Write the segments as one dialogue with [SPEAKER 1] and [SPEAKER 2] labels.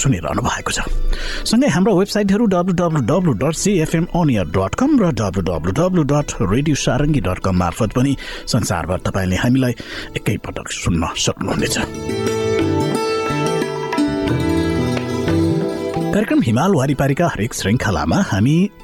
[SPEAKER 1] सुनिरहनु भएको छ सँगै हाम्रो वेबसाइटहरू W W W dot CFM अनियर dot com र W W W dot radio Sarangi dot com मार्फत पनि संसारभर तपाईँले हामीलाई एकैपटक सुन्न सक्नुहुनेछ कार्यक्रम हिमाल वारिपारीका हरेक श्रृङ्खलामा हामी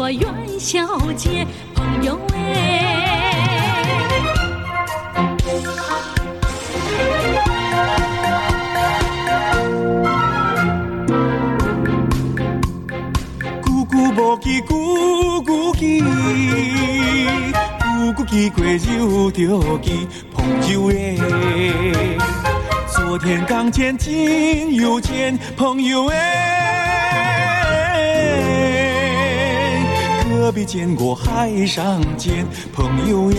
[SPEAKER 2] 过元宵节，朋友哎。
[SPEAKER 3] 姑姑无见，姑姑见，姑姑见过又着见，朋友哎。昨天刚见，今又见，朋友哎。何必见过海上见朋友耶？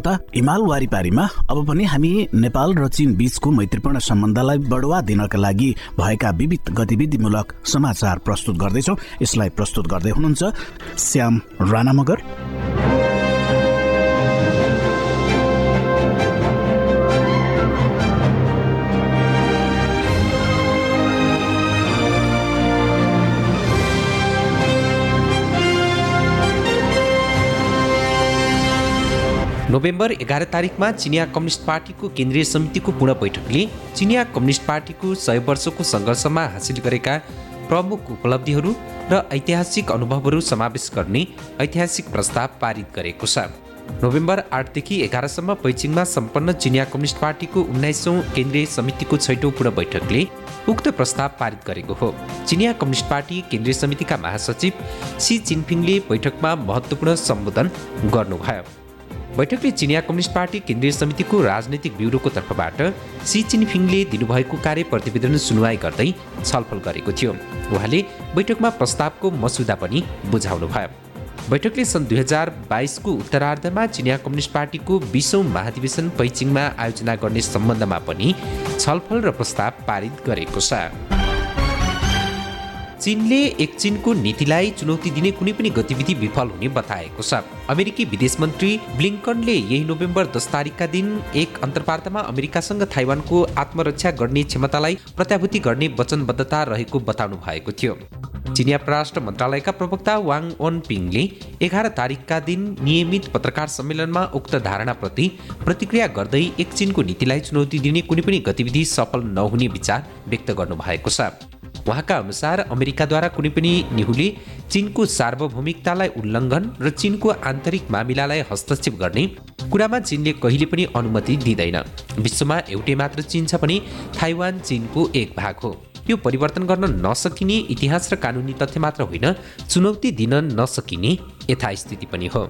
[SPEAKER 1] श्रोता हिमाल वारिपारीमा अब पनि हामी नेपाल र चीन बीचको मैत्रीपूर्ण सम्बन्धलाई बढुवा दिनका लागि भएका विविध गतिविधिमूलक समाचार प्रस्तुत गर्दैछौ यसलाई प्रस्तुत गर्दै हुनुहुन्छ श्याम राणा मगर
[SPEAKER 4] नोभेम्बर एघार तारिकमा चिनिया कम्युनिस्ट पार्टीको केन्द्रीय समितिको पूर्ण बैठकले चिनिया कम्युनिस्ट पार्टीको सय वर्षको सङ्घर्षमा हासिल गरेका प्रमुख उपलब्धिहरू र ऐतिहासिक अनुभवहरू समावेश गर्ने ऐतिहासिक प्रस्ताव पारित गरेको छ नोभेम्बर आठदेखि एघारसम्म पैचिङमा सम्पन्न चिनिया कम्युनिस्ट पार्टीको उन्नाइसौँ केन्द्रीय समितिको छैटौँ पूर्ण बैठकले उक्त प्रस्ताव पारित गरेको हो चिनिया कम्युनिस्ट पार्टी केन्द्रीय समितिका महासचिव सी चिनफिङले बैठकमा महत्त्वपूर्ण सम्बोधन गर्नुभयो बैठकले चिनिया कम्युनिस्ट पार्टी केन्द्रीय समितिको राजनैतिक ब्युरोको तर्फबाट सी चिनफिङले दिनुभएको कार्य प्रतिवेदन सुनवाई गर्दै छलफल गरेको थियो उहाँले बैठकमा प्रस्तावको मसुदा पनि बुझाउनुभयो बैठकले सन् दुई हजार बाइसको उत्तरार्धमा चिनिया कम्युनिस्ट पार्टीको बिसौँ महाधिवेशन पैचिङमा आयोजना गर्ने सम्बन्धमा पनि छलफल र प्रस्ताव पारित गरेको छ चीनले एक चिनको नीतिलाई चुनौती दिने कुनै पनि गतिविधि विफल हुने बताएको छ अमेरिकी विदेश मन्त्री ब्लिङ्कनले यही नोभेम्बर दस तारिकका दिन एक अन्तर्वार्तामा अमेरिकासँग ताइवानको आत्मरक्षा गर्ने क्षमतालाई प्रत्याभूति गर्ने वचनबद्धता रहेको बताउनु भएको थियो चिनिया परराष्ट्र मन्त्रालयका प्रवक्ता वाङ ओन पिङले एघार तारिकका दिन नियमित पत्रकार सम्मेलनमा उक्त धारणाप्रति प्रतिक्रिया गर्दै एक चिनको नीतिलाई चुनौती दिने कुनै पनि गतिविधि सफल नहुने विचार व्यक्त गर्नुभएको छ उहाँका अनुसार अमेरिकाद्वारा कुनै पनि निहुले चिनको सार्वभौमिकतालाई उल्लङ्घन र चिनको आन्तरिक मामिलालाई हस्तक्षेप गर्ने कुरामा चिनले कहिले पनि अनुमति दिँदैन विश्वमा एउटै मात्र चिन छ भने थाइवान चिनको एक भाग हो यो परिवर्तन गर्न नसकिने इतिहास र कानुनी तथ्य मात्र होइन चुनौती दिन नसकिने यथास्थिति पनि हो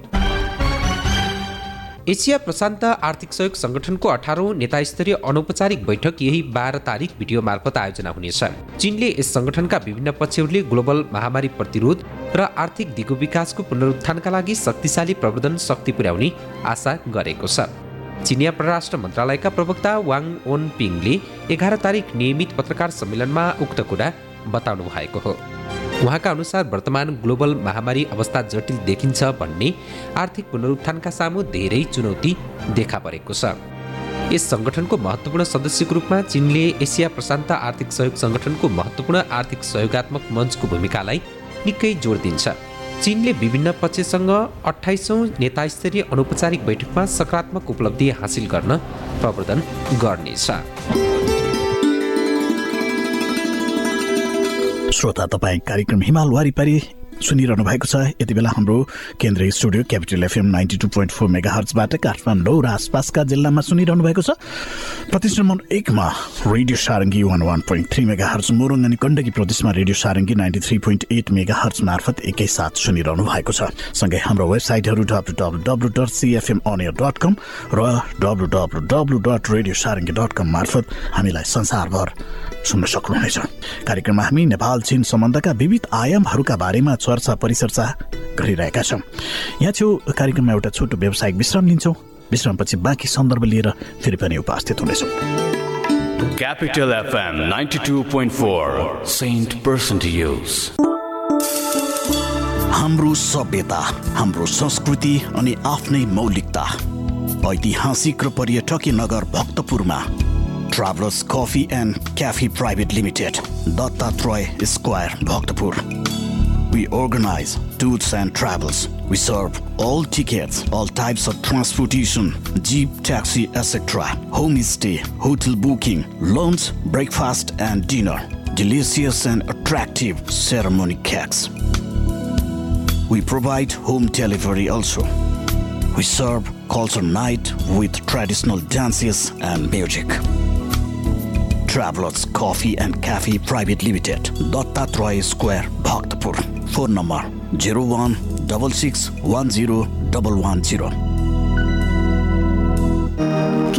[SPEAKER 4] एसिया प्रशान्त आर्थिक सहयोग सङ्गठनको अठारौँ नेता स्तरीय अनौपचारिक बैठक यही बाह्र तारिक भिडियो मार्फत आयोजना हुनेछ चीनले यस सङ्गठनका विभिन्न पक्षहरूले ग्लोबल महामारी प्रतिरोध र आर्थिक दिगो विकासको पुनरुत्थानका लागि शक्तिशाली प्रवर्धन शक्ति पुर्याउने आशा गरेको छ चिनिया परराष्ट्र मन्त्रालयका प्रवक्ता वाङ ओन पिङले एघार तारिक नियमित पत्रकार सम्मेलनमा उक्त कुरा बताउनु भएको हो उहाँका अनुसार वर्तमान ग्लोबल महामारी अवस्था जटिल देखिन्छ भन्ने आर्थिक पुनरुत्थानका सामु धेरै चुनौती देखा परेको छ यस सङ्गठनको महत्त्वपूर्ण सदस्यको रूपमा चिनले एसिया प्रशान्त आर्थिक सहयोग सङ्गठनको महत्त्वपूर्ण आर्थिक सहयोगात्मक मञ्चको भूमिकालाई निकै जोड दिन्छ चिनले विभिन्न पक्षसँग अठाइसौँ नेता स्तरीय अनौपचारिक बैठकमा सकारात्मक उपलब्धि हासिल गर्न प्रवर्धन गर्नेछ
[SPEAKER 1] श्रोता तपाईँ कार्यक्रम हिमाल वारिपारी सुनिरहनु भएको छ यति बेला हाम्रो केन्द्रीय studio Capital FM ninety two point four mega हर्चबाट काठमाडौँ र आसपासका जिल्लामा सुनिरहनु भएको छ प्रदेश नम्बर एकमा radio Sarangi one one point three megahertz Morang अनि गण्डकी प्रदेशमा radio Sarangi ninety three point eight megahertz मार्फत एकैसाथ सुनिरहनु भएको छ सँगै हाम्रो वेबसाइटहरू W W W dot CFM अनियर dot com र W W W dot radio Sarangi dot com मार्फत हामीलाई संसारभर सुन्न सक्नुहुनेछ कार्यक्रममा हामी नेपाल चीन सम्बन्धका विविध आयामहरूका बारेमा चर्चा परिचर्चा गरिरहेका छौँ यहाँ छेउ कार्यक्रममा एउटा छोटो व्यावसायिक विश्राम लिन्छौँ विश्रामपछि बाँकी सन्दर्भ लिएर फेरि पनि उपस्थित हुनेछौँ
[SPEAKER 5] Capital FM ninety two point four cent
[SPEAKER 1] हाम्रो सभ्यता हाम्रो संस्कृति अनि आफ्नै मौलिकता ऐतिहासिक र पर्यटकीय नगर भक्तपुरमा travellers coffee and cafe private limited Dattatreya square Bhaktapur We organize tours and travels. We serve all tickets, all types of transportation, jeep, taxi, etc. Homestay, hotel booking, lunch, breakfast and dinner. Delicious and attractive ceremony cakes. We provide home delivery also. We serve culture night with traditional dances and music. Travellers coffee and cafe private limited Dattatreya square Bhaktapur phone number zero one double six one zero double one zero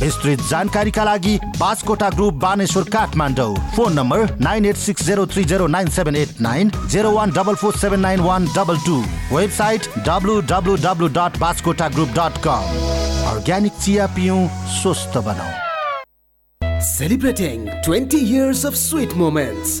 [SPEAKER 6] विस्तृत जानकारीका लागि Baskota group Baneshwar Kathmandu phone number nine eight six zero three zero nine seven eight nine zero one double four seven nine one double two website W W W dot Baskota group dot com organic चिया पियौँ स्वस्थ बनाऊ
[SPEAKER 7] celebrating twenty years of sweet moments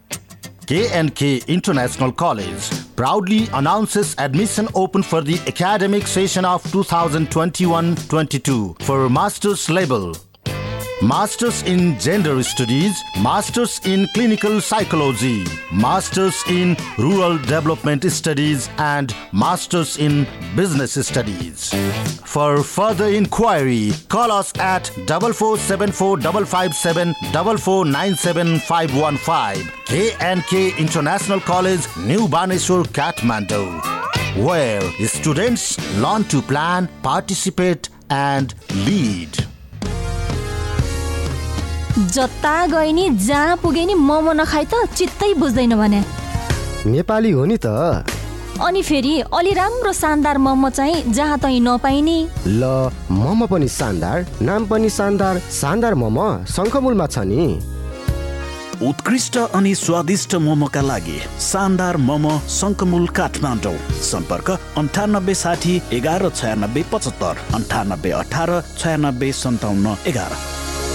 [SPEAKER 6] K&K International College proudly announces admission open for the academic session of 2021-22 for master's level Masters in Gender Studies, Masters in Clinical Psychology, Masters in Rural Development Studies, and Masters in Business Studies. For further inquiry, call us at 447455744975115 KNK International College, New Baneshwar, Kathmandu, where students learn to plan, participate, and lead.
[SPEAKER 8] जता गए नि जहाँ पुगे नि मोमो नखाइ त चित्तै बुझ्दैन भने
[SPEAKER 9] नेपाली हो नि त
[SPEAKER 8] अनि फेरि अलि राम्रो शानदार मोमो चाहिँ जहाँ तै नपाइने
[SPEAKER 9] ल मोमो पनि शानदार नाम पनि शानदार शानदार मोमो शङ्खमूलमा छ नि
[SPEAKER 1] उत्कृष्ट अनि स्वादिष्ट मोमोका लागि शानदार मोमो शङ्कमूल काठमाडौँ सम्पर्क अन्ठानब्बे साठी एघार छयानब्बे पचहत्तर अन्ठानब्बे अठार छयानब्बे सन्ताउन्न एघार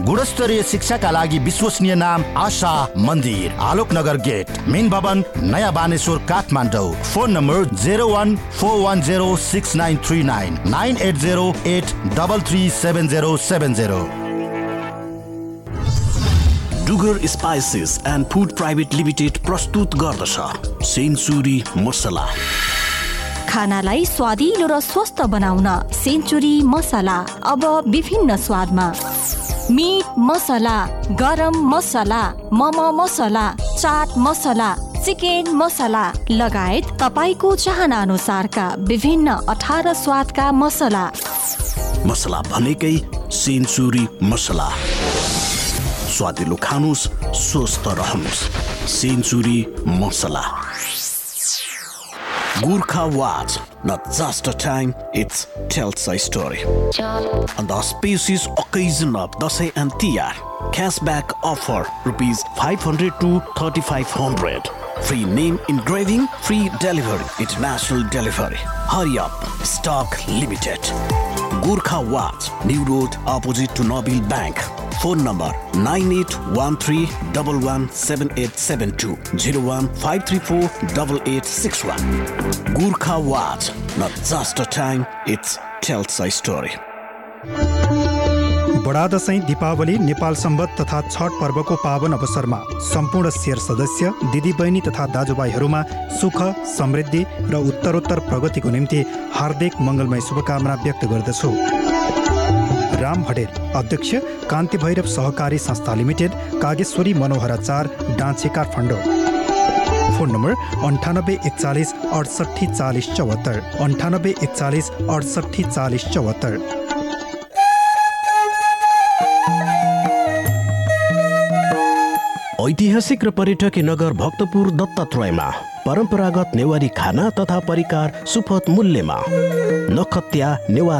[SPEAKER 6] गुणस्तरीय शिक्षाका लागि विश्वसनीय नाम आशा मन्दिर आलोकनगर गेट मेन भवन नयाँ Baneshwar Kathmandu phone number zero one four one zero six nine three nine nine eight zero eight double three seven zero seven zero
[SPEAKER 1] Dugar spices and food private limited प्रस्तुत गर्दछ century मसला
[SPEAKER 8] खानालाई स्वादिलो र स्वस्थ बनाउन century मसाला अब विभिन्न स्वादमा मिट मसला गरम मसला मम मसला चाट मसला चिकन मसला लगायत तपाईँको चाहना अनुसारका विभिन्न अठार स्वादका मसला
[SPEAKER 1] मसला भनेकै सेन्चुरी मसला स्वादिलो खानुहोस् स्वस्थ रहनुहोस् century masala Gurkha was not just a time, it's tells a story. and the species occasion of Dasai and Tiyar, cashback offer rupees 500 to 3500. Free name engraving, free delivery, international delivery. Hurry up, stock limited. Gurkha Watch, New Road, opposite to Nabil Bank. Phone number 9813117872, 015348861. Gurkha Watch, not just a time, it tells a story.
[SPEAKER 10] झोडा दसैँ दीपावली नेपाल सम्बत तथा छठ पर्वको पावन अवसरमा सम्पूर्ण शेर सदस्य दिदीबहिनी तथा दाजुभाइहरूमा सुख समृद्धि र उत्तरोत्तर प्रगतिको निम्ति हार्दिक मङ्गलमय शुभकामना व्यक्त गर्दछु राम हडेल अध्यक्ष कान्ति भैरव सहकारी संस्था लिमिटेड कागेश्वरी मनोहराचार डाँचे काठमाडौँ फोन नम्बर अन्ठानब्बे एकचालिस अडसट्ठी चालिस चौहत्तर अन्ठानब्बे एकचालिस अडसट्ठी चालिस चौहत्तर
[SPEAKER 6] ऐतिहासिक र पर्यटकीय नगर भक्तपुर दत्तात्रयमा परम्परागत नेवारी खाना तथा परिकार सुपथ मूल्यमा नखत्या नेवा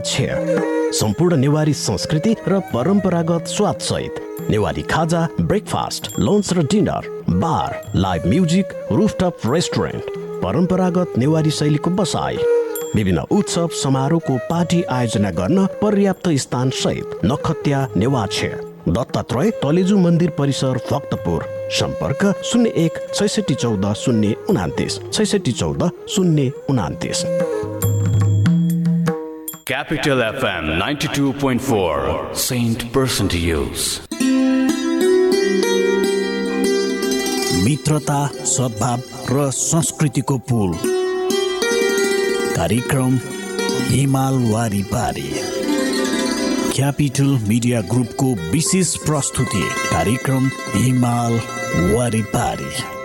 [SPEAKER 6] सम्पूर्ण नेवारी संस्कृति र परम्परागत स्वादसहित नेवारी खाजा ब्रेकफास्ट लन्च र dinner bar live music rooftop restaurant परम्परागत नेवारी शैलीको बसाई विभिन्न उत्सव समारोहको पार्टी आयोजना गर्न पर्याप्त स्थान सहित नखत्या नेवाछे दत्तात्रय तलेजु मन्दिर परिसर भक्तपुर सम्पर्क शून्य एक छैसठी चौध शून्य उनातिस छैसठी चौध शून्य उनातिस
[SPEAKER 5] Capital FM ninety two point four
[SPEAKER 1] मित्रता सद्भाव र संस्कृतिको पुल कार्यक्रम हिमाल वारी पारी क्यापिटल मिडिया ग्रुपको विशेष प्रस्तुति कार्यक्रम हिमाल वारिपारी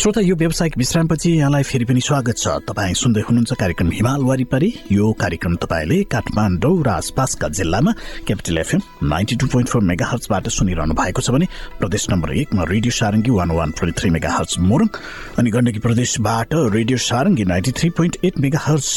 [SPEAKER 1] श्रोता यो व्यावसायिक विश्रामपछि यहाँलाई फेरि पनि स्वागत छ तपाईँ सुन्दै हुनुहुन्छ कार्यक्रम हिमाल वारिपारी यो कार्यक्रम तपाईँले काठमाडौँ र आसपासका जिल्लामा Capital FM ninety two point four mega हर्चबाट सुनिरहनु भएको छ भने प्रदेश नम्बर एकमा radio Sarangi one one point three megahertz Morang अनि गण्डकी प्रदेशबाट radio Sarangi ninety three point eight megahertz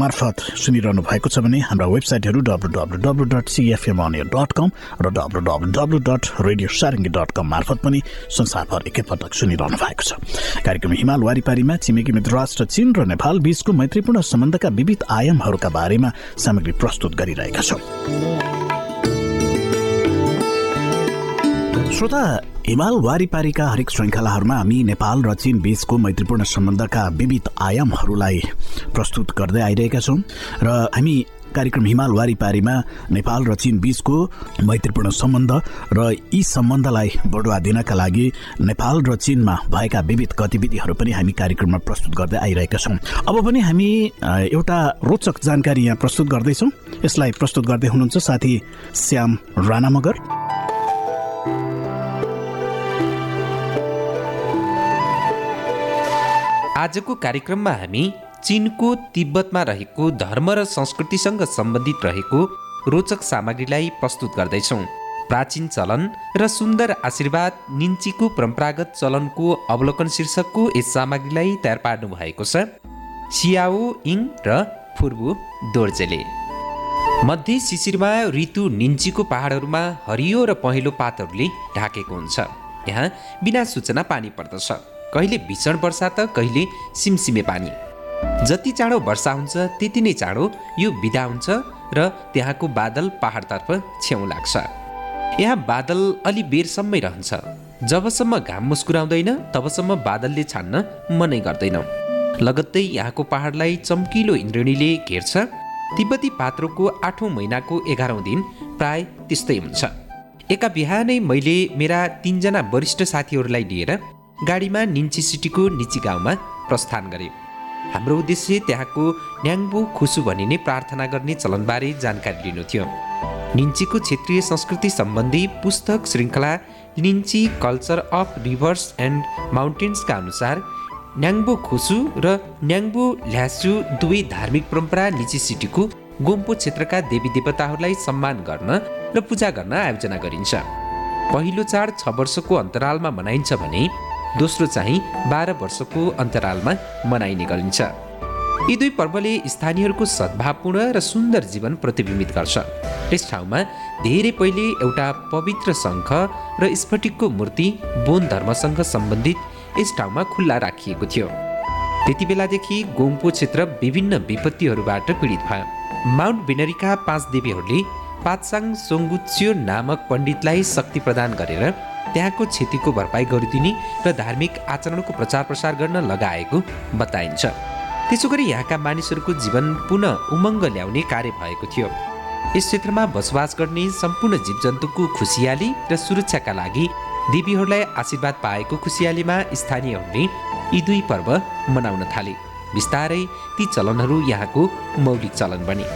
[SPEAKER 1] मार्फत सुनिरहनु भएको छ भने हाम्रा वेबसाइटहरू W W W dot CFM अनियर dot com र W W W dot radio Sarangi dot com मार्फत पनि संसारभर एकैपटक सुनिरहनु भएको छ कार्यक्रम हिमाल वारिपारीमा छिमेकी मित्र राष्ट्र चीन र नेपाल बीचको मैत्रीपूर्ण सम्बन्धका विविध आयामहरूका बारेमा सामग्री प्रस्तुत गरिरहेका छौँ श्रोता हिमाल वारिपारीका हरेक श्रृङ्खलाहरूमा हामी नेपाल र चीन बीचको मैत्रीपूर्ण सम्बन्धका विविध आयामहरूलाई प्रस्तुत गर्दै आइरहेका छौँ र हामी कार्यक्रम हिमाल वारिपारीमा नेपाल र चीन बीचको मैत्रीपूर्ण सम्बन्ध र यी सम्बन्धलाई बढुवा दिनका लागि नेपाल र चीनमा भएका विविध गतिविधिहरू पनि हामी कार्यक्रममा प्रस्तुत गर्दै आइरहेका छौँ अब पनि हामी एउटा रोचक जानकारी यहाँ प्रस्तुत गर्दैछौँ यसलाई प्रस्तुत गर्दै हुनुहुन्छ साथी श्याम राणा मगर
[SPEAKER 4] आजको कार्यक्रममा हामी चिनको तिब्बतमा रहेको धर्म र संस्कृतिसँग सम्बन्धित रहेको रोचक सामग्रीलाई प्रस्तुत गर्दैछौँ प्राचीन चलन र सुन्दर आशीर्वाद निन्चीको परम्परागत चलनको अवलोकन शीर्षकको यस सामग्रीलाई तयार पार्नु भएको छ सियाओ इङ र फुर्बु दोर्जेले मध्य शिशिरमा ऋतु निन्चीको पहाडहरूमा हरियो र पहेँलो पातहरूले ढाकेको हुन्छ यहाँ बिना सूचना पानी पर्दछ कहिले भीषण वर्षा त कहिले सिमसिमे पानी जति चाँडो वर्षा हुन्छ त्यति नै चाँडो यो विदा हुन्छ र त्यहाँको बादल पहाडतर्फ छेउ लाग्छ यहाँ बादल अलि बेरसम्मै रहन्छ जबसम्म घाम मुस्कुराउँदैन तबसम्म बादलले छान्न मनै गर्दैन लगत्तै यहाँको पहाडलाई चम्किलो इन्द्रिणीले घेर्छ तिब्बती पात्रोको आठौँ महिनाको एघारौँ दिन प्राय त्यस्तै हुन्छ एका बिहानै मैले मेरा तिनजना वरिष्ठ साथीहरूलाई लिएर गाडीमा निन्ची सिटीको निची गाउँमा प्रस्थान गरे हाम्रो उद्देश्य त्यहाँको न्याङ्बो खुसु भनिने प्रार्थना गर्ने चलनबारे जानकारी लिनु थियो निन्चीको क्षेत्रीय संस्कृति सम्बन्धी पुस्तक श्रृङ्खला निन्ची कल्चर अफ रिभर्स एन्ड माउन्टेन्सका अनुसार न्याङ्बो खुसु र न्याङ्बो ल्यासु दुवै धार्मिक परम्परा निची सिटीको गोम्पो क्षेत्रका देवी देवताहरूलाई सम्मान गर्न र पूजा गर्न आयोजना गरिन्छ पहिलो चाड छ वर्षको अन्तरालमा मनाइन्छ भने दोस्रो चाहिँ बाह्र वर्षको अन्तरालमा मनाइने गरिन्छ यी दुई पर्वले स्थानीयहरूको सद्भावपूर्ण र सुन्दर जीवन प्रतिबिम्बित गर्छ यस ठाउँमा धेरै पहिले एउटा पवित्र शङ्ख र स्फटिकको मूर्ति बोन धर्मसँग सम्बन्धित यस ठाउँमा खुल्ला राखिएको थियो त्यति बेलादेखि गोङपो क्षेत्र विभिन्न विपत्तिहरूबाट पीडित भयो माउन्ट बिनरीका पाँच देवीहरूले पाचसाङ सोङ्गुच्यो नामक पण्डितलाई शक्ति प्रदान गरेर त्यहाँको क्षतिको भरपाई गरिदिने र धार्मिक आचरणको प्रचार प्रसार गर्न लगाएको बताइन्छ त्यसो गरी यहाँका मानिसहरूको जीवन पुनः उमङ्ग ल्याउने कार्य भएको थियो यस क्षेत्रमा बसोबास गर्ने सम्पूर्ण जीवजन्तुको खुसियाली र सुरक्षाका लागि देवीहरूलाई आशीर्वाद पाएको खुसियालीमा स्थानीयहरूले यी दुई पर्व मनाउन थाले बिस्तारै ती चलनहरू यहाँको मौलिक चलन बने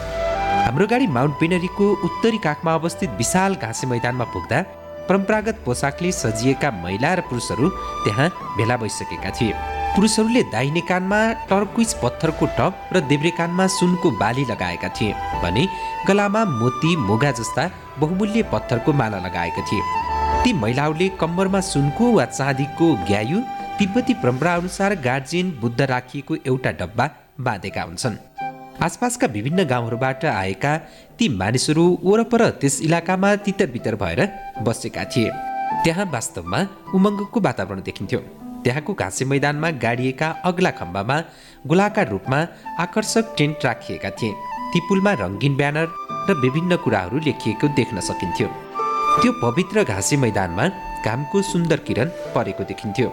[SPEAKER 4] हाम्रो गाडी माउन्ट पेनरीको उत्तरी काखमा अवस्थित विशाल घाँसे मैदानमा पुग्दा परम्परागत पोसाकले सजिएका महिला र पुरुषहरू त्यहाँ भेला भइसकेका थिए पुरुषहरूले दाहिने कानमा टर्कुइज पत्थरको टप र देब्रे कानमा सुनको बाली लगाएका थिए भने गलामा मोती मुगा जस्ता बहुमूल्य पत्थरको माला लगाएका थिए ती महिलाहरूले कम्बरमा सुनको वा चाँदीको ग्यायु तिब्बती परम्पराअनुसार गार्जियन बुद्ध राखिएको एउटा डब्बा बाँधेका हुन्छन् आसपासका विभिन्न गाउँहरूबाट आएका ती मानिसहरू वरपर त्यस इलाकामा तितरबितर भएर बसेका थिए त्यहाँ वास्तवमा उमङ्गको वातावरण देखिन्थ्यो त्यहाँको घाँसे मैदानमा गाडिएका अग्ला खम्बामा गोलाकार रूपमा आकर्षक टेन्ट राखिएका थिए ती पुलमा रङ्गिन ब्यानर र विभिन्न कुराहरू लेखिएको देख्न सकिन्थ्यो त्यो पवित्र घाँसे मैदानमा घामको सुन्दर किरण परेको देखिन्थ्यो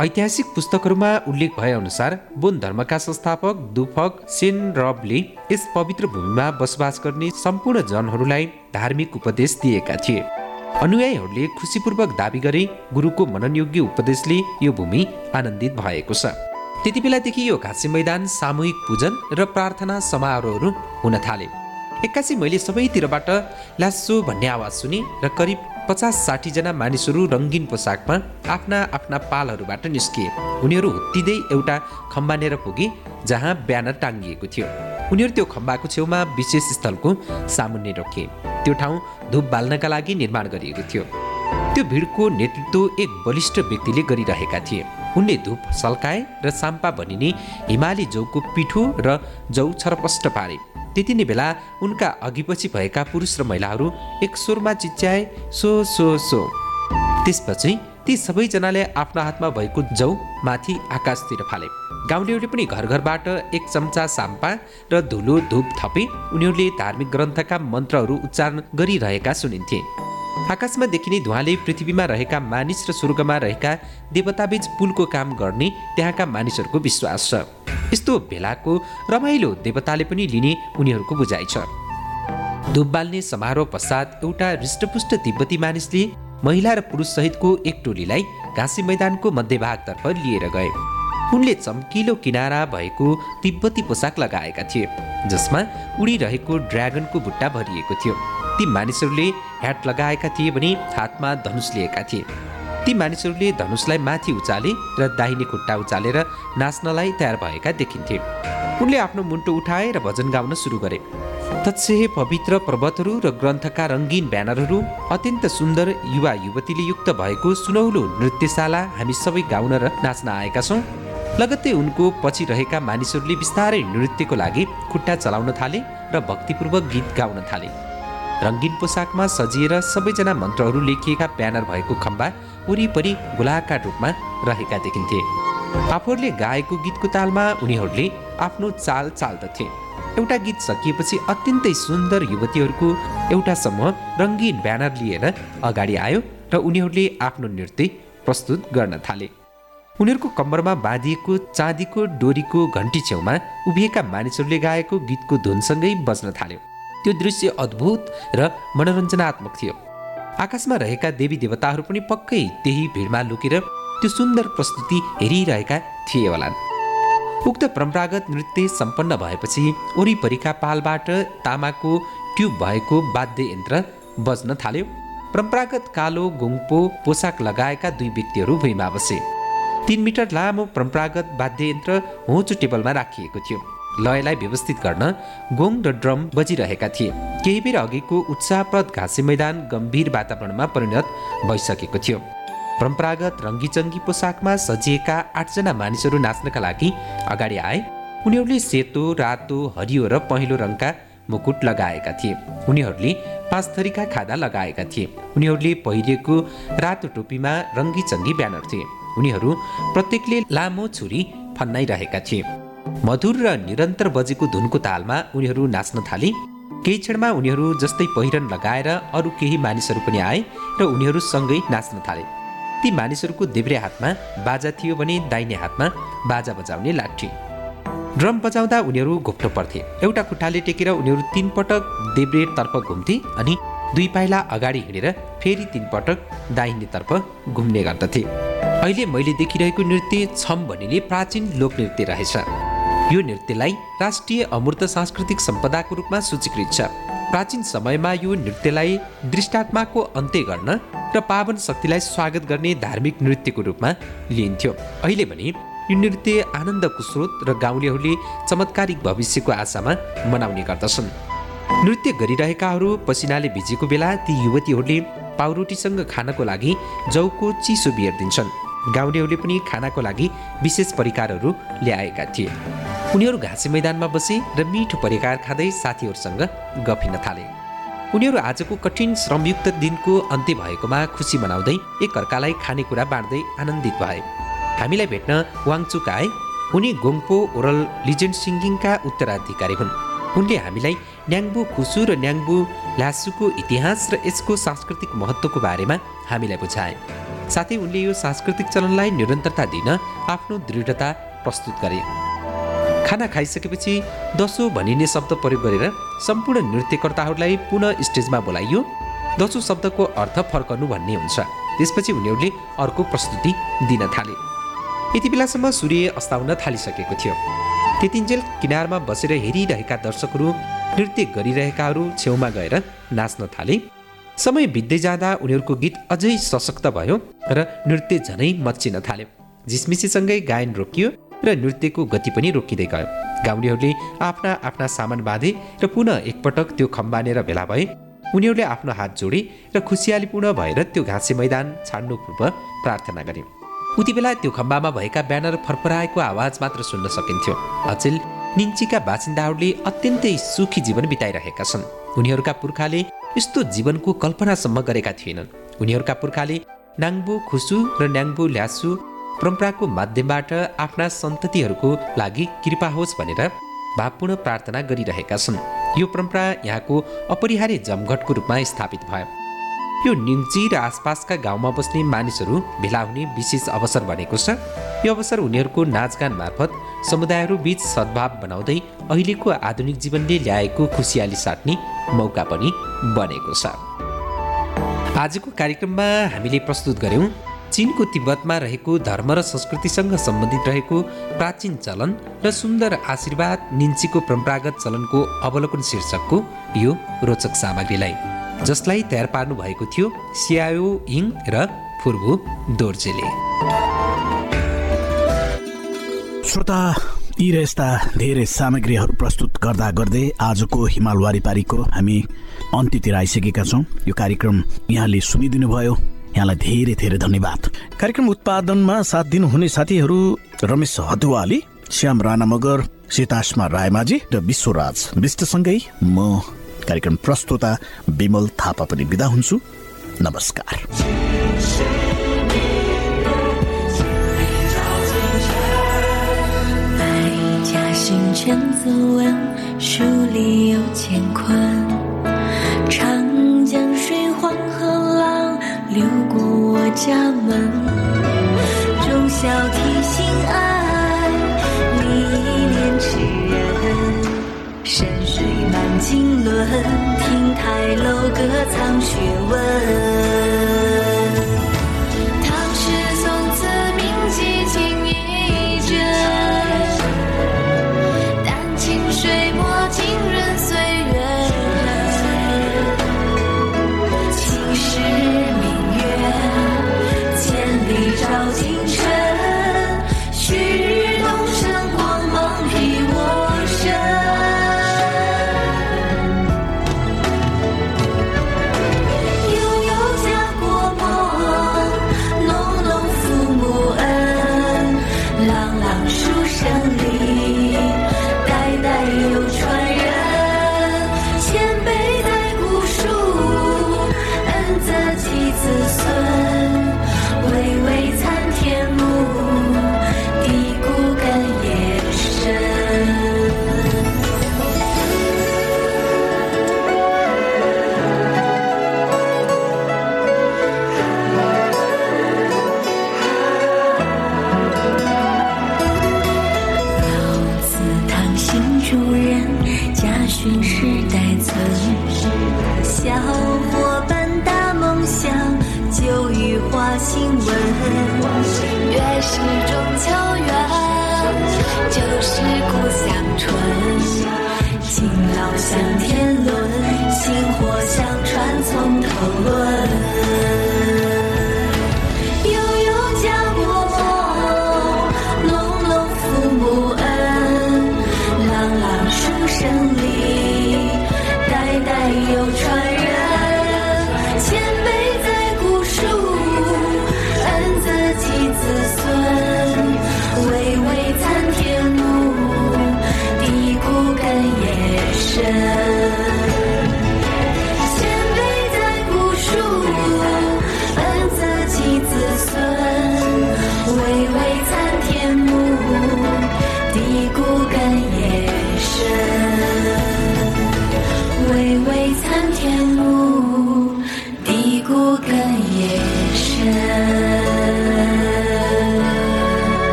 [SPEAKER 4] ऐतिहासिक पुस्तकहरूमा उल्लेख भएअनुसार बोन धर्मका संस्थापक दुफक सेन रबले यस पवित्र भूमिमा बसोबास गर्ने सम्पूर्ण जनहरूलाई धार्मिक उपदेश दिएका थिए अनुयायीहरूले खुसीपूर्वक दावी गरे गुरुको मननयोग्य उपदेशले यो भूमि आनन्दित भएको छ त्यति बेलादेखि यो घाँसी मैदान सामूहिक पूजन र प्रार्थना समारोहहरू हुन थाले एक्कासी मैले सबैतिरबाट लासो भन्ने आवाज सुने र करिब पचास साठीजना मानिसहरू रङ्गीन पोसाकमा आफ्ना आफ्ना पालहरूबाट निस्किए उनीहरू हुत्तिँदै एउटा खम्बानेर पुगे जहाँ ब्यानर टाङ्गिएको थियो उनीहरू त्यो खम्बाको छेउमा विशेष स्थलको सामुन्ने रोकिए त्यो ठाउँ धुप बाल्नका लागि निर्माण गरिएको थियो त्यो भिडको नेतृत्व एक बलिष्ठ व्यक्तिले गरिरहेका थिए उनले धुप सल्काए र साम्पा भनिने हिमाली जौको पिठो र जौ छरपष्ट पारे त्यति नै बेला उनका अघिपछि भएका पुरुष र महिलाहरू एक स्वरमा चिच्याए सो सो सो त्यसपछि ती सबैजनाले आफ्ना हातमा भएको जौ माथि आकाशतिर फाले गाउँलेहरूले पनि घर घरबाट एक चम्चा साम्पा र धुलो धुप थपे उनीहरूले धार्मिक ग्रन्थका मन्त्रहरू उच्चारण गरिरहेका सुनिन्थे आकाशमा देखिने धुवाले पृथ्वीमा रहेका मानिस र स्वर्गमा रहेका देवताबीच पुलको काम गर्ने त्यहाँका मानिसहरूको विश्वास छ यस्तो भेलाको रमाइलो देवताले पनि लिने उनीहरूको बुझाइ छ धुप बाल्ने समारोह पश्चात एउटा हृष्टपुष्ट तिब्बती मानिसले महिला र पुरुषसहितको एक टोलीलाई घाँसी मैदानको मध्यभागतर्फ लिएर गए उनले चम्किलो किनारा भएको तिब्बती पोसाक लगाएका थिए जसमा उडिरहेको ड्रागनको बुट्टा भरिएको थियो ती मानिसहरूले ह्याट लगाएका थिए भने हातमा धनुष लिएका थिए ती मानिसहरूले धनुषलाई माथि उचाले र दाहिने खुट्टा उचालेर नाच्नलाई तयार भएका देखिन्थे उनले आफ्नो मुन्टो उठाए र भजन गाउन सुरु गरे तत्सेह पवित्र पर्वतहरू र ग्रन्थका रङ्गीन ब्यानरहरू अत्यन्त सुन्दर युवा युवतीले युक्त भएको सुनौलो नृत्यशाला हामी सबै गाउन र नाच्न आएका छौँ लगत्तै उनको पछि रहेका मानिसहरूले बिस्तारै नृत्यको लागि खुट्टा चलाउन थाले र भक्तिपूर्वक गीत गाउन थाले रङ्गीन पोसाकमा सजिएर सबैजना मन्त्रहरू लेखिएका ब्यानर भएको खम्बा वरिपरि गुलाका रूपमा रहेका देखिन्थे आफूहरूले गाएको गीतको तालमा उनीहरूले आफ्नो चाल चाल्दथे एउटा गीत सकिएपछि अत्यन्तै सुन्दर युवतीहरूको एउटा समूह रङ्गीन ब्यानर लिएर अगाडि आयो र उनीहरूले आफ्नो नृत्य प्रस्तुत गर्न थाले उनीहरूको कम्बरमा बाँधिएको चाँदीको डोरीको घन्टी छेउमा उभिएका मानिसहरूले गाएको गीतको धुनसँगै बज्न थाल्यो त्यो दृश्य अद्भुत र मनोरञ्जनात्मक थियो आकाशमा रहेका देवी देवताहरू पनि पक्कै त्यही भिडमा लुकेर त्यो सुन्दर प्रस्तुति हेरिरहेका थिए होलान् उक्त परम्परागत नृत्य सम्पन्न भएपछि वरिपरिका पालबाट तामाको ट्युब भएको वाद्ययन्त्र बज्न थाल्यो परम्परागत कालो गुङ्पो पोसाक लगाएका दुई व्यक्तिहरू भुइँमा बसे तिन मिटर लामो परम्परागत वाद्ययन्त्र होचो टेबलमा राखिएको थियो लयलाई व्यवस्थित गर्न गोङ र ड्रम बजिरहेका थिए केही बेर अघिको उत्साहप्रद घाँसे मैदान गम्भीर वातावरणमा परिणत भइसकेको थियो परम्परागत रङ्गीचङ्गी पोसाकमा सजिएका आठजना मानिसहरू नाच्नका लागि अगाडि आए उनीहरूले सेतो रातो हरियो र पहेँलो रङका मुकुट लगाएका थिए उनीहरूले पाँच थरीका खादा लगाएका थिए उनीहरूले पहिरिएको रातो टोपीमा रङ्गी ब्यानर थिए उनीहरू प्रत्येकले लामो छुरी फन्नाइरहेका थिए मधुर र निरन्तर बजेको धुनको तालमा उनीहरू नाच्न थाले केही क्षणमा उनीहरू जस्तै पहिरन लगाएर अरू केही मानिसहरू पनि आए र उनीहरूसँगै नाच्न थाले ती मानिसहरूको देब्रे हातमा बाजा थियो भने दाहिने हातमा बाजा बजाउने लाठी ड्रम बजाउँदा उनीहरू घोप्टो पर्थे एउटा खुट्टाले टेकेर उनीहरू तिन पटक देब्रेतर्फ घुम्थे अनि दुई पाइला अगाडि हिँडेर फेरि तिन पटक दाहिनेतर्फ घुम्ने गर्दथे अहिले मैले देखिरहेको नृत्य छम भनिने प्राचीन लोकनृत्य रहेछ यो नृत्यलाई राष्ट्रिय अमूर्त सांस्कृतिक सम्पदाको रूपमा सूचीकृत छ प्राचीन समयमा यो नृत्यलाई दृष्टात्माको अन्त्य गर्न र पावन शक्तिलाई स्वागत गर्ने धार्मिक नृत्यको रूपमा लिइन्थ्यो अहिले भने यो नृत्य आनन्दको स्रोत र गाउँलेहरूले चमत्कारिक भविष्यको आशामा मनाउने गर्दछन् नृत्य गरिरहेकाहरू पसिनाले भिजेको बेला ती युवतीहरूले पाउरोटीसँग खानको लागि जौको चिसो बियर दिन्छन् गाउँलेहरूले पनि खानाको लागि विशेष परिकारहरू ल्याएका थिए उनीहरू घाँसे मैदानमा बसे र मिठो परिकार खाँदै साथीहरूसँग गफिन थाले उनीहरू आजको कठिन श्रमयुक्त दिनको अन्त्य भएकोमा खुसी मनाउँदै एकअर्कालाई खानेकुरा बाँड्दै आनन्दित भए हामीलाई भेट्न वाङचुक आए उनी गोङपो ओरल लिजेन्ड सिङ्गिङका उत्तराधिकारी हुन् उनले हामीलाई न्याङ्बु खुसु र न्याङ्बु लासुको इतिहास र यसको सांस्कृतिक महत्त्वको बारेमा हामीलाई बुझाए साथै उनले यो सांस्कृतिक चलनलाई निरन्तरता दिन आफ्नो दृढता प्रस्तुत गरे खाना खाइसकेपछि दसो भनिने शब्द प्रयोग गरेर सम्पूर्ण नृत्यकर्ताहरूलाई पुनः स्टेजमा बोलाइयो दसो शब्दको अर्थ फर्कनु भन्ने हुन्छ त्यसपछि उनीहरूले अर्को प्रस्तुति दिन थाले यति बेलासम्म सूर्य अस्ताउन थालिसकेको थियो त्यतिन्जेल किनारमा बसेर हेरिरहेका दर्शकहरू नृत्य गरिरहेकाहरू छेउमा गएर नाच्न थाले समय बित्दै जाँदा उनीहरूको गीत अझै सशक्त भयो र नृत्य झनै मच्चिन थाल्यो झिसमिसीसँगै गायन रोकियो र नृत्यको गति पनि रोकिँदै गयो गाउँलेहरूले आफ्ना आफ्ना सामान बाँधे र पुनः एकपटक त्यो खम्बानेर भेला भए उनीहरूले आफ्नो हात जोडे र खुसियालीपूर्ण भएर त्यो घाँसे मैदान छाड्नु पूर्व प्रार्थना गरे उति बेला त्यो खम्बामा भएका ब्यानर फरफराएको आवाज मात्र सुन्न सकिन्थ्यो अचेल निन्चीका बासिन्दाहरूले अत्यन्तै सुखी जीवन बिताइरहेका छन् उनीहरूका पुर्खाले यस्तो जीवनको कल्पनासम्म गरेका थिएनन् उनीहरूका पुर्खाले नाङ्बु खुसु र न्याङ्बु ल्यासु परम्पराको माध्यमबाट आफ्ना सन्ततिहरूको लागि कृपा होस् भनेर भावपूर्ण प्रार्थना गरिरहेका छन् यो परम्परा यहाँको अपरिहार्य जमघटको रूपमा स्थापित भयो यो निम्ची र आसपासका गाउँमा बस्ने मानिसहरू भेला हुने विशेष अवसर बनेको छ यो अवसर उनीहरूको नाचगान मार्फत समुदायहरू बीच सद्भाव बनाउँदै अहिलेको आधुनिक जीवनले ल्याएको खुसियाली साट्ने मौका पनि बनेको छ आजको कार्यक्रममा हामीले प्रस्तुत गऱ्यौँ चिनको तिब्बतमा रहेको धर्म र संस्कृतिसँग सम्बन्धित रहेको प्राचीन चलन र सुन्दर आशीर्वाद निन्चीको परम्परागत चलनको अवलोकन शीर्षकको यो रोचक सामग्रीलाई जसलाई तयार पार्नु भएको थियो सियायो इङ र फुर्बु दोर्जेले
[SPEAKER 1] श्रोता यी र यस्ता धेरै सामग्रीहरू प्रस्तुत गर्दा गर्दै आजको हिमाल वारिपारीको हामी अन्त्यतिर आइसकेका छौँ यो कार्यक्रम यहाँले सुनिदिनु भयो यहाँलाई धेरै धेरै धन्यवाद कार्यक्रम उत्पादनमा साथ दिनुहुने साथीहरू रमेश हदुवाली श्याम राणा मगर सीतासमा रायमाझी र विश्वराज विष्टसँगै म कार्यक्रम प्रस्तुता विमल थापा पनि बिदा हुन्छु नमस्कार
[SPEAKER 2] 家行千字文，书里有干坤。 长江水，黄河浪，流过我家门。忠孝悌心爱，礼义廉耻仁。山水满经纶，亭台楼阁藏学问。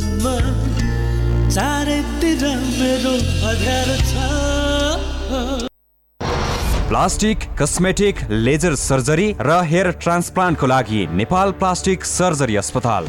[SPEAKER 7] सम्म चारैतिर मेरो अध्यार छ
[SPEAKER 11] प्लास्टिक कस्मेटिक लेजर सर्जरी र हेयर ट्रान्सप्लान्टको लागि नेपाल प्लास्टिक सर्जरी अस्पताल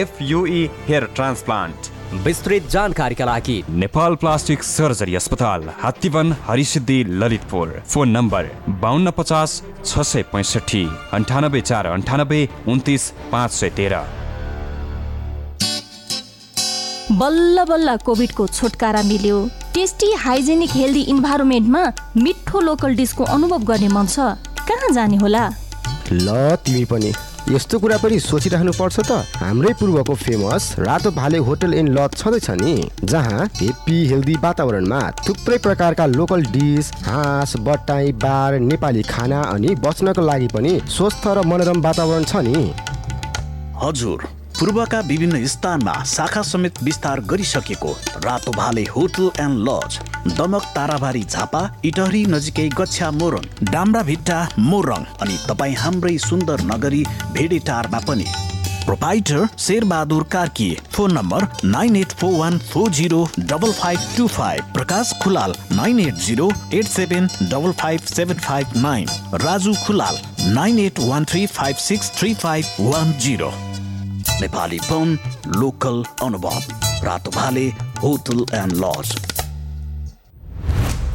[SPEAKER 11] एफयुई हेयर ट्रान्सप्लान्ट
[SPEAKER 12] विस्तृत जानकारीका लागि
[SPEAKER 11] नेपाल प्लास्टिक सर्जरी अस्पताल हात्तीवन हरिसिद्धि ललितपुर फोन नम्बर बाहन्न पचास छ सय पैँसठी अन्ठानब्बे चार अन्ठानब्बे उन्तिस पाँच सय तेह्र
[SPEAKER 8] बल्ल बल्ल कोभिडको छुटकारा मिल्यो टेस्टी हाइजेनिक हेल्दी इन्भाइरोमेन्टमा मिठो लोकल डिसको अनुभव गर्ने मन छ कहाँ जाने होला
[SPEAKER 9] ल तिमी पनि यस्तो कुरा पनि सोचिराख्नु पर्छ त हाम्रै पूर्वको famous Rato Bhale hotel and lodge छँदैछ नि जहाँ हेप्पी हेल्दी वातावरणमा थुप्रै प्रकारका लोकल डिस हाँस बटाई बार नेपाली खाना अनि बस्नको लागि पनि स्वस्थ र मनोरम वातावरण छ नि
[SPEAKER 1] हजुर पूर्वका विभिन्न स्थानमा शाखा समेत विस्तार गरिसकेको Rato Bhale hotel and lodge Damak Tarabari Jhapa Itahari नजिकै गच्छा मोरङ भिट्टा मोरङ अनि तपाईँ हाम्रै सुन्दर नगरी भेडेटारमा पनि proprietor Sherbahadur Karki phone number nine eight four one four zero double five two five Prakash Khulal nine eight zero eight seven double five seven five nine Raju Khulal nine eight one three five six three five one zero नेपालीपन local अनुभव Rato Bhale hotel and lodge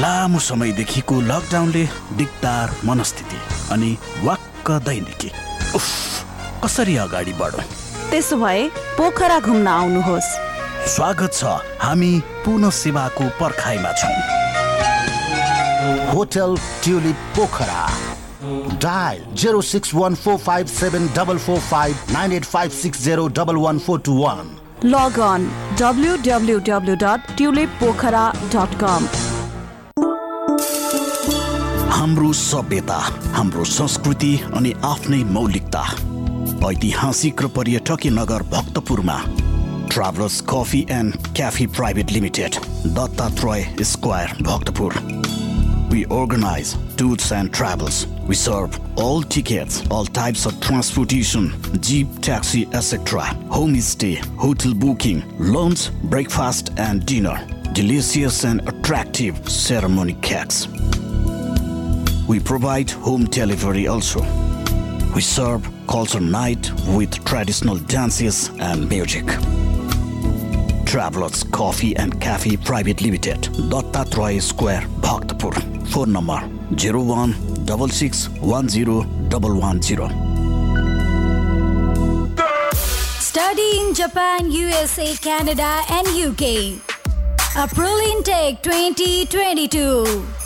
[SPEAKER 1] लामो समयदेखिको लकडाउनले दिगदार मनस्थिति अनि वाक्क दैनिकी उफ कसरी अगाडि बढौँ
[SPEAKER 13] त्यसो भए पोखरा घुम्न आउनुहोस्
[SPEAKER 1] स्वागत छ हामी पुनः सेवाको पर्खाइमा छौँ
[SPEAKER 6] hotel Tulip Pokhara dial zero six one four five seven double four five nine eight five six zero double one four two one
[SPEAKER 13] log on W W W dot Tulip Pokhara dot com
[SPEAKER 1] हाम्रो सभ्यता हाम्रो संस्कृति अनि आफ्नै मौलिकता ऐतिहासिक र पर्यटकीय नगर भक्तपुरमा Coffee and Cafe Private Limited. Limited Dattatreya Square, Bhaktapur. We organize tours and travels. We serve all tickets, all types of transportation, jeep, taxi, etc. Homestay, hotel booking, lunch, breakfast and dinner. Delicious and attractive ceremony cakes. We provide home delivery also. We serve culture night with traditional dances and music. Travelers Coffee and Cafe Private Limited, Dottat Roy Square, Bhaktapur. Phone number
[SPEAKER 14] 01 in Japan, USA, Canada, and UK. April Intake 2022.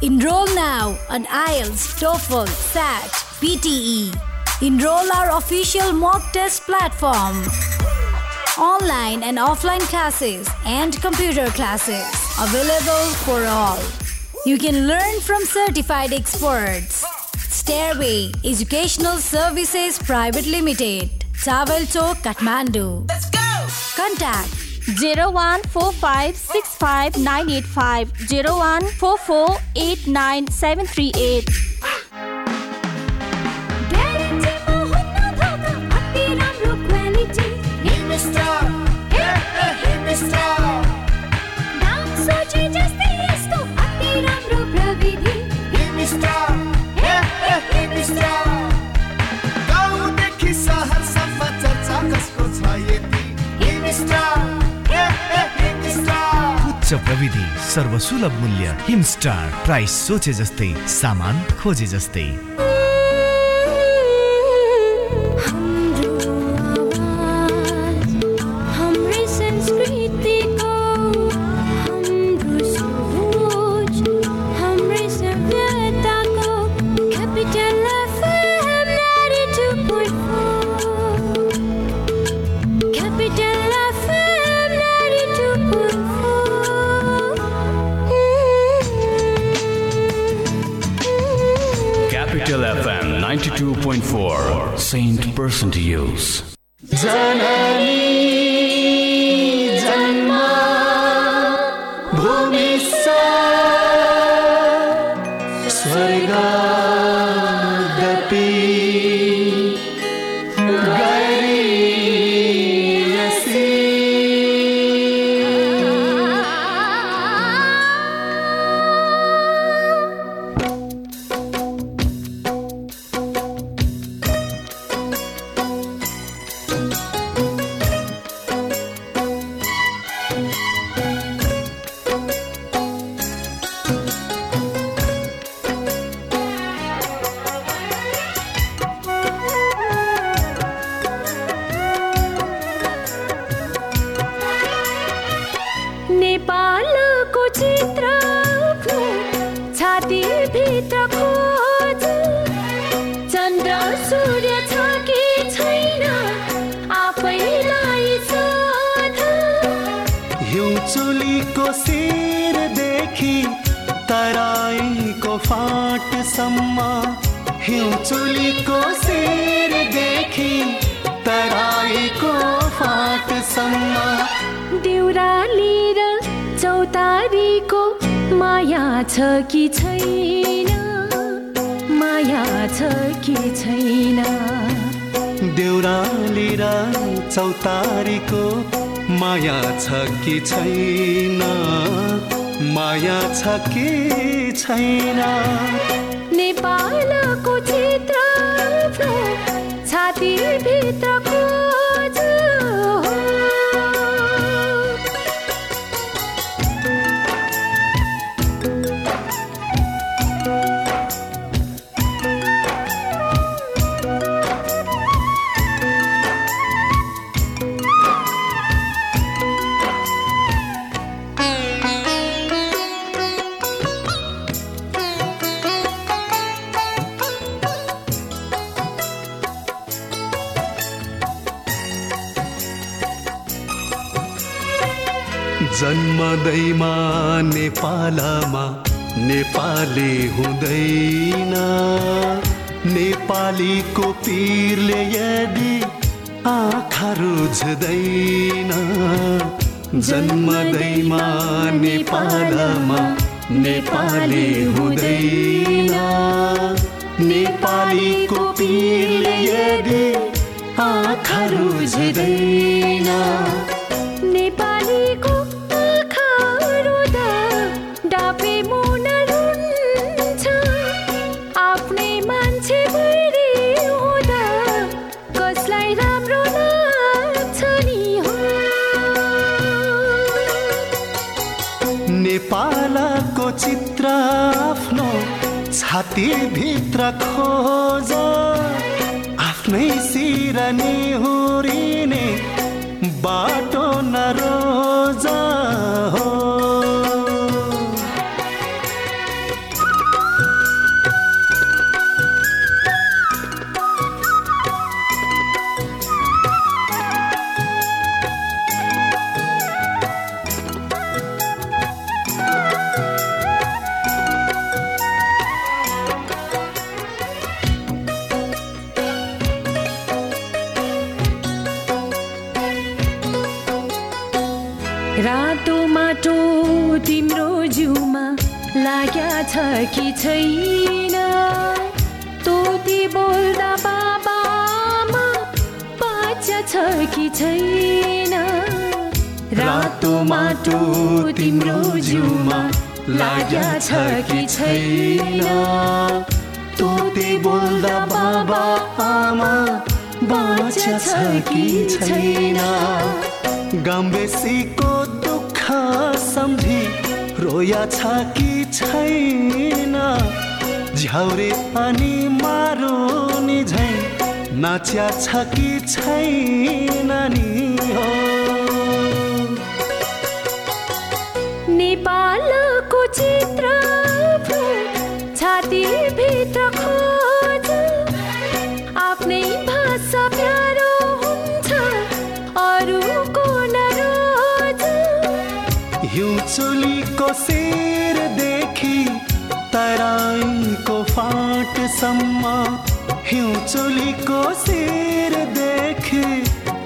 [SPEAKER 14] Enroll now on IELTS, TOEFL, SAT, PTE. Enroll our official mock test platform. Online and offline classes and computer classes available for all. You can learn from certified experts. Stairway Educational Services Private Limited, Tawal Kathmandu. Let's go! Contact
[SPEAKER 8] zero one
[SPEAKER 7] four five six five nine eight
[SPEAKER 15] five zero one four four eight nine seven three eight. Hit
[SPEAKER 2] hit star. so just. उच्च प्रविधि सर्वसुलभ मूल्य Himstar price सोचे जस्तै सामान खोजे जस्तै
[SPEAKER 5] Capital FM 92.4 Saint Person to Use.
[SPEAKER 2] Deurali र चौतारीको माया छ कि छैन माया छ कि छैन नेपालको क्षेत्र छाती भित्रको
[SPEAKER 7] हुँदैमा नेपालमा नेपाली हुँदैन नेपालीको पिरले यदि आँखा रुझ्दैन जन्मदैमा नेपालमा नेपाली हुँदैन नेपालीको पिरले यदि आँखा रुझ्दैन
[SPEAKER 2] चित्र आफ्नो
[SPEAKER 16] छातीभित्र खोज आफ्नै सिरानी हुरिने बाटो नरोज हो
[SPEAKER 2] साथी छैन तोती बोल्दा बाबा आमा बाचा छ कि छैन रातो माटो तिम्रो जिउमा लाग्या छ कि छैन
[SPEAKER 16] तोते बोल्दा बाबा आमा बाचा छ कि छैन गम्बेसीको दुःख सम्झी रोया छ कि छैन झ्याउरे अनि नि झै नाच्या छ कि छैन नि हो
[SPEAKER 2] नेपालको चित्र छाती भित्र खोज आफ्नै भाषा प्यारो हुन्छ अरूको नरोज
[SPEAKER 16] हिउँचुलीको सेर फाट सम्मा हिउँ चोलीको हिउँचोलीको शिरदेखि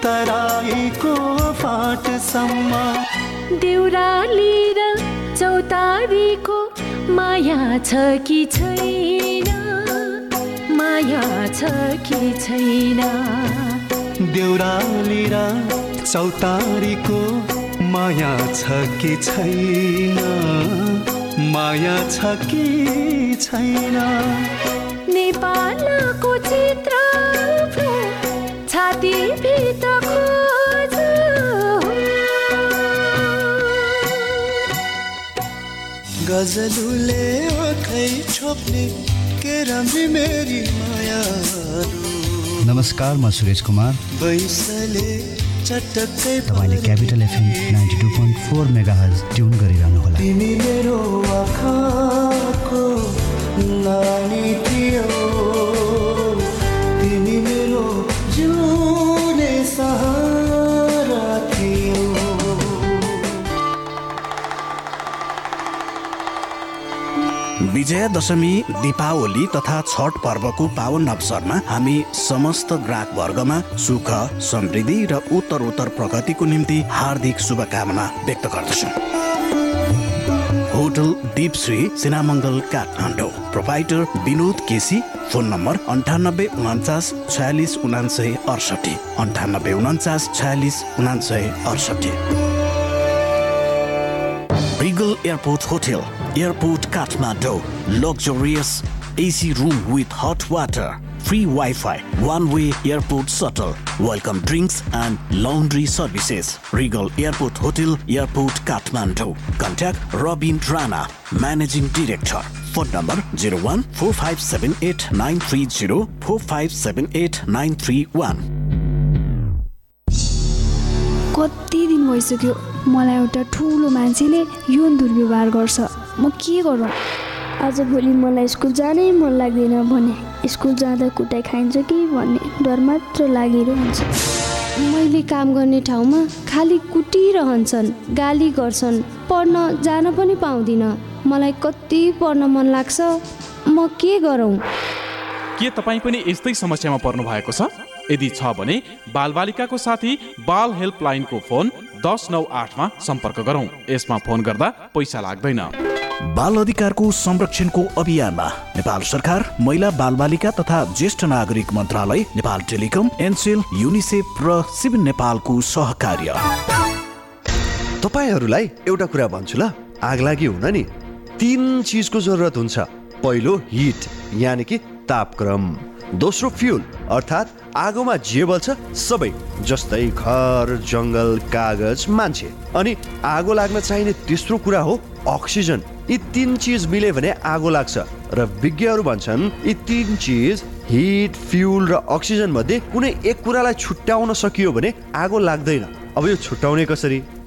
[SPEAKER 16] तराईको सम्मा
[SPEAKER 2] देउराली र चौतारीको माया छ कि छैन माया छ कि छैन
[SPEAKER 16] देउराली र चौतारीको माया छ कि छैन माया छ कि छैन
[SPEAKER 2] नेपालको चित्र छाती खोज
[SPEAKER 16] गजलुले आँखै छोप्ने रामी मेरी माया
[SPEAKER 17] नमस्कार म सुरेश कुमार
[SPEAKER 16] बैसले चटक्कै
[SPEAKER 17] तपाईँले Capital FM ninety two point four megahertz tune गरिरहनु होला
[SPEAKER 16] तिमी मेरो आँखाको नानी सहारा
[SPEAKER 1] विजया दशमी दीपावली तथा छठ पर्वको पावन अवसरमा हामी समस्त ग्राहक वर्गमा सुख समृद्धि र उत्तर उत्तर प्रगतिको निम्ति हार्दिक शुभकामना व्यक्त गर्दछौँ hotel Deepshree Sinamangal Kathmandu provider Binod KC phone number अन्ठानब्बे उनान्चास छयालिस उनान्सय अडसठी अन्ठानब्बे उनान्चास छयालिस उनान्सय अडसठी Regal airport hotel airport Kathmandu luxurious AC room with hot water free Wi-Fi, one-way airport shuttle, welcome drinks and laundry services. Regal Airport Hotel, Airport Kathmandu. Contact Robin Rana, Managing Director. Phone number 01 4578 930 4578 931.
[SPEAKER 18] कति दिन भइसक्यो मलाई एउटा ठुलो मान्छेले यौन दुर्व्यवहार गर्छ म के गरौँ
[SPEAKER 19] आजभोलि मलाई स्कुल जानै मन लाग्दैन भने स्कुल जाँदा कुटाइ खाइन्छ कि भन्ने डर मात्र लागिरहन्छ
[SPEAKER 18] मैले काम गर्ने ठाउँमा खालि कुटिरहन्छन् गाली गर्छन् पढ्न जान पनि पाउँदिनँ मलाई कति पढ्न मन लाग्छ म के गरौँ
[SPEAKER 20] के तपाईँ पनि यस्तै समस्यामा पर्नु भएको छ यदि छ भने बालबालिकाको साथी बाल हेल्पलाइनको फोन दस नौ आठमा सम्पर्क गरौँ यसमा फोन गर्दा पैसा लाग्दैन
[SPEAKER 1] बाल अधिकारको संरक्षणको अभियानमा नेपाल सरकार महिला बालबालिका तथा ज्येष्ठ नागरिक मन्त्रालय नेपाल टेलिकम एनसेल युनिसेफ र सिभिल नेपालको सहकार्य
[SPEAKER 21] तपाईँहरूलाई एउटा कुरा भन्छु ल आग लागि हुन नि तिन चिजको जरुरत हुन्छ पहिलो हिट यानि कि तापक्रम दोस्रो फ्युल अर्थात् आगोमा जे बल्छ सबै जस्तै घर जङ्गल कागज मान्छे अनि आगो लाग्न चाहिने तेस्रो कुरा हो अक्सिजन यी तिन चिज मिल्यो भने आगो लाग्छ र विज्ञहरू भन्छन् यी तिन चिज हिट फ्युल र अक्सिजन मध्ये कुनै एक कुरालाई छुट्याउन सकियो भने आगो लाग्दैन अब यो छुट्याउने कसरी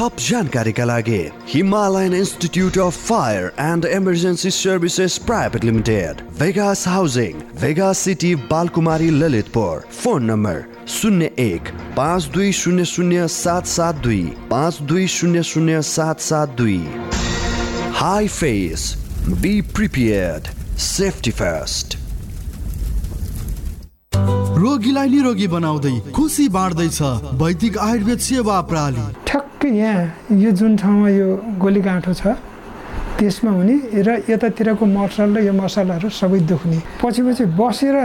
[SPEAKER 21] थप जानकारीका लागि Himalayan institute of fire and emergency services private limited Vegas housing Vega city Balkumari Lalitpur phone number शून्य एक पाँच दुई शून्य शून्य सात सात दुई पाँच दुई शून्य शून्य सात सात दुई high face be prepare safety first
[SPEAKER 22] रोगीलाई निरोगी बनाउँदै खुसी बाँड्दैछ वैदिक आयुर्वेद सेवा प्रणाली
[SPEAKER 23] ठ्याक्कै यहाँ यो जुन ठाउँमा यो गोली गाँठो छ त्यसमा हुने र यतातिरको मसल र यो मसलाहरू सबै दुख्ने पछि पछि बसेर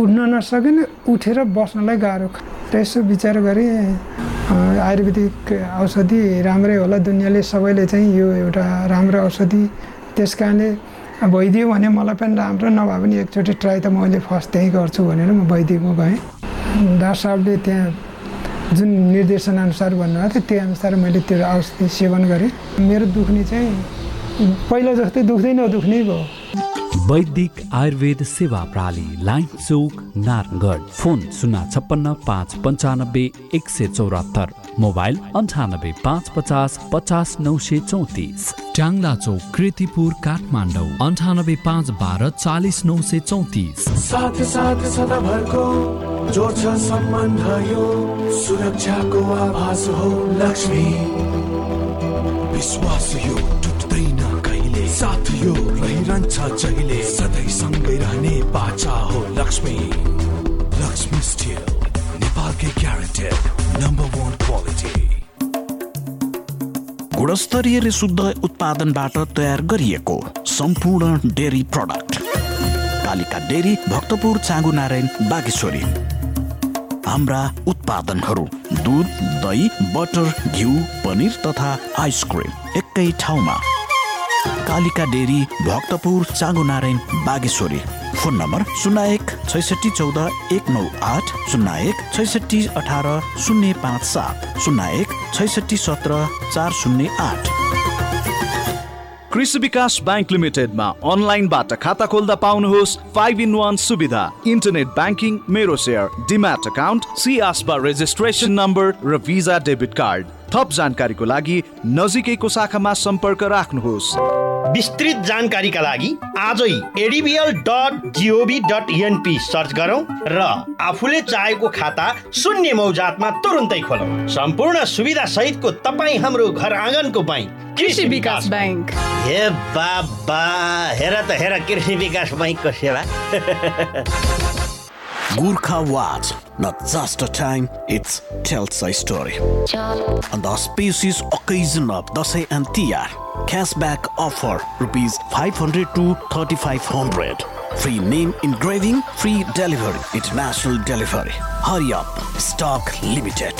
[SPEAKER 23] उठ्न नसकिने उठेर बस्नलाई गाह्रो र यसो विचार गरेँ आयुर्वेदिक औषधि राम्रै होला दुनियाँले सबैले चाहिँ यो एउटा राम्रो औषधि त्यस कारणले भइदियो भने मलाई पनि राम्रो नभए पनि एकचोटि ट्राई त मैले फर्स्ट त्यहीँ गर्छु भनेर म भइदिएको गएँ डाक्टर साहबले त्यहाँ जुन निर्देशनअनुसार भन्नुभएको थियो त्यही अनुसार मैले त्यो औषधि सेवन गरेँ मेरो दुख्ने चाहिँ पहिला जस्तै दुख्दैन नदुख्ने भयो
[SPEAKER 24] वैदिक आयुर्वेद सेवा प्रणाली लाइन चौक नारायणगढ फोन शून्य छप्पन्न पाँच पन्चानब्बे एक सय चौरात्तर मोबाइल अन्ठानब्बे पाँच पचास पचास नौ सय चौतिस ट्याङ्ला चौक कृतिपुर काठमाडौँ अन्ठानब्बे पाँच बाह्र चालिस नौ सय चौतिस
[SPEAKER 7] साथ साथ सदाभरको जो छ सम्बन्ध यो सुरक्षाको आभास हो लक्ष्मी विश्वास यो टुट्दैन कहिले साथ यो रहे जान्छ जहिले सधैँ सँगै रहने बाचा हो लक्ष्मी लक्ष्मी स्टिल नेपालकै ग्यारेन्टेड नम्बर वान क्वालिटी
[SPEAKER 1] गुणस्तरीय र शुद्ध उत्पादनबाट तयार गरिएको सम्पूर्ण dairy product Kalika dairy Bhaktapur Changu Narayan Bageshwari हाम्रा उत्पादनहरू दुध दही बटर घिउ पनिर तथा आइसक्रिम एकै ठाउँमा Kalika dairy Bhaktapur Narayan Bageshwari phone number शून्य एक छैसठी चौध एक नौ आठ शून्य एक छैसठी अठार शून्य पाँच सात शून्य एक छैसठी सत्र चार शून्य आठ
[SPEAKER 15] कृषि विकास ब्याङ्क लिमिटेडमा अनलाइनबाट खाता खोल्दा पाउनुहोस् फाइभ इन वान सुविधा इन्टरनेट ब्याङ्किङ मेरो सेयर डिम्याट एकाउन्ट सिआसबा रेजिस्ट्रेसन नम्बर र भिजा डेबिट कार्ड थप जानकारीको लागि नजिकैको शाखामा सम्पर्क राख्नुहोस्
[SPEAKER 25] विस्तृत जानकारीका लागि आजै ADBL dot GOV dot NP search गरौँ र आफूले चाहेको खाता शून्य मौजातमा तुरुन्तै खोलौँ सम्पूर्ण सुविधा सहितको तपाईँ हाम्रो घर आँगनको बैङ्क कृषि विकास बैङ्क हे बाबा हेर त हेर कृषि विकास बैङ्कको सेवा
[SPEAKER 1] Gorkha watch not just a time, it tells a story. On the auspicious occasion of Dasai and Tiyar, cashback offer rupees 500 to 3500. Free name engraving, free delivery, international delivery. Hurry up, stock limited.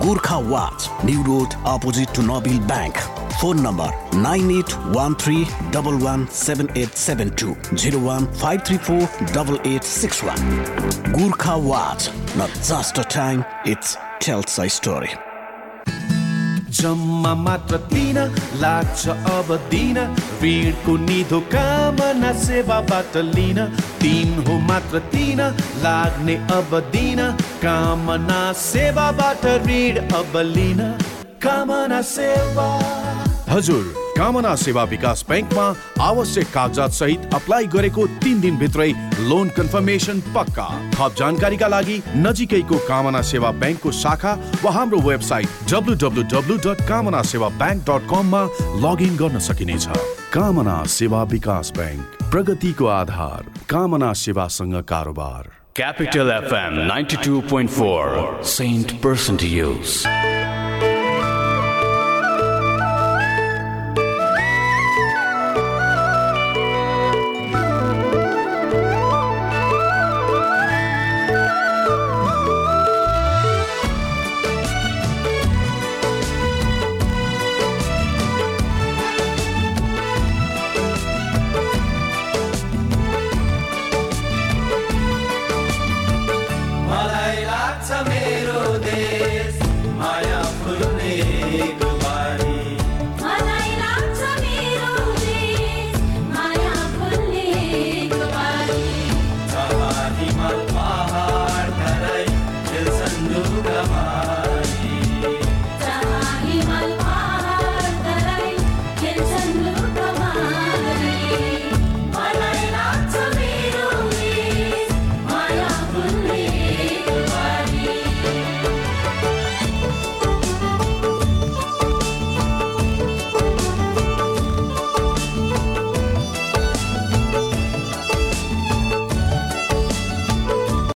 [SPEAKER 1] Gurkha Watch, New Road, opposite to Nabil Bank. Phone number 9813117872, 015348861. Gurkha Watch, not just a time, it's tells a story.
[SPEAKER 7] जम्मा मात्र तीन, लाग्छ अब दिन ऋणको निधो कामना सेवाबाट लिन तिन हो मात्र तिन लाग्ने अब दिन कामना सेवाबाट ऋण अब लिन कामना सेवा
[SPEAKER 26] हजुर कामना सेवा विकास ब्याङ्कमा आवश्यक कागजात सहित अप्लाई गरेको तिन दिनभित्रै लोन कन्फर्मेसन पक्का थप जानकारीका लागि नजिकैको कामना सेवा ब्याङ्कको शाखा वा हाम्रो website W dot Kamana Sewa bank dot कममा लगइन गर्न सकिनेछ कामना सेवा विकास ब्याङ्क प्रगतिको आधार कामना सेवासँग कारोबार
[SPEAKER 5] Capital FM ninety two point four cent percent use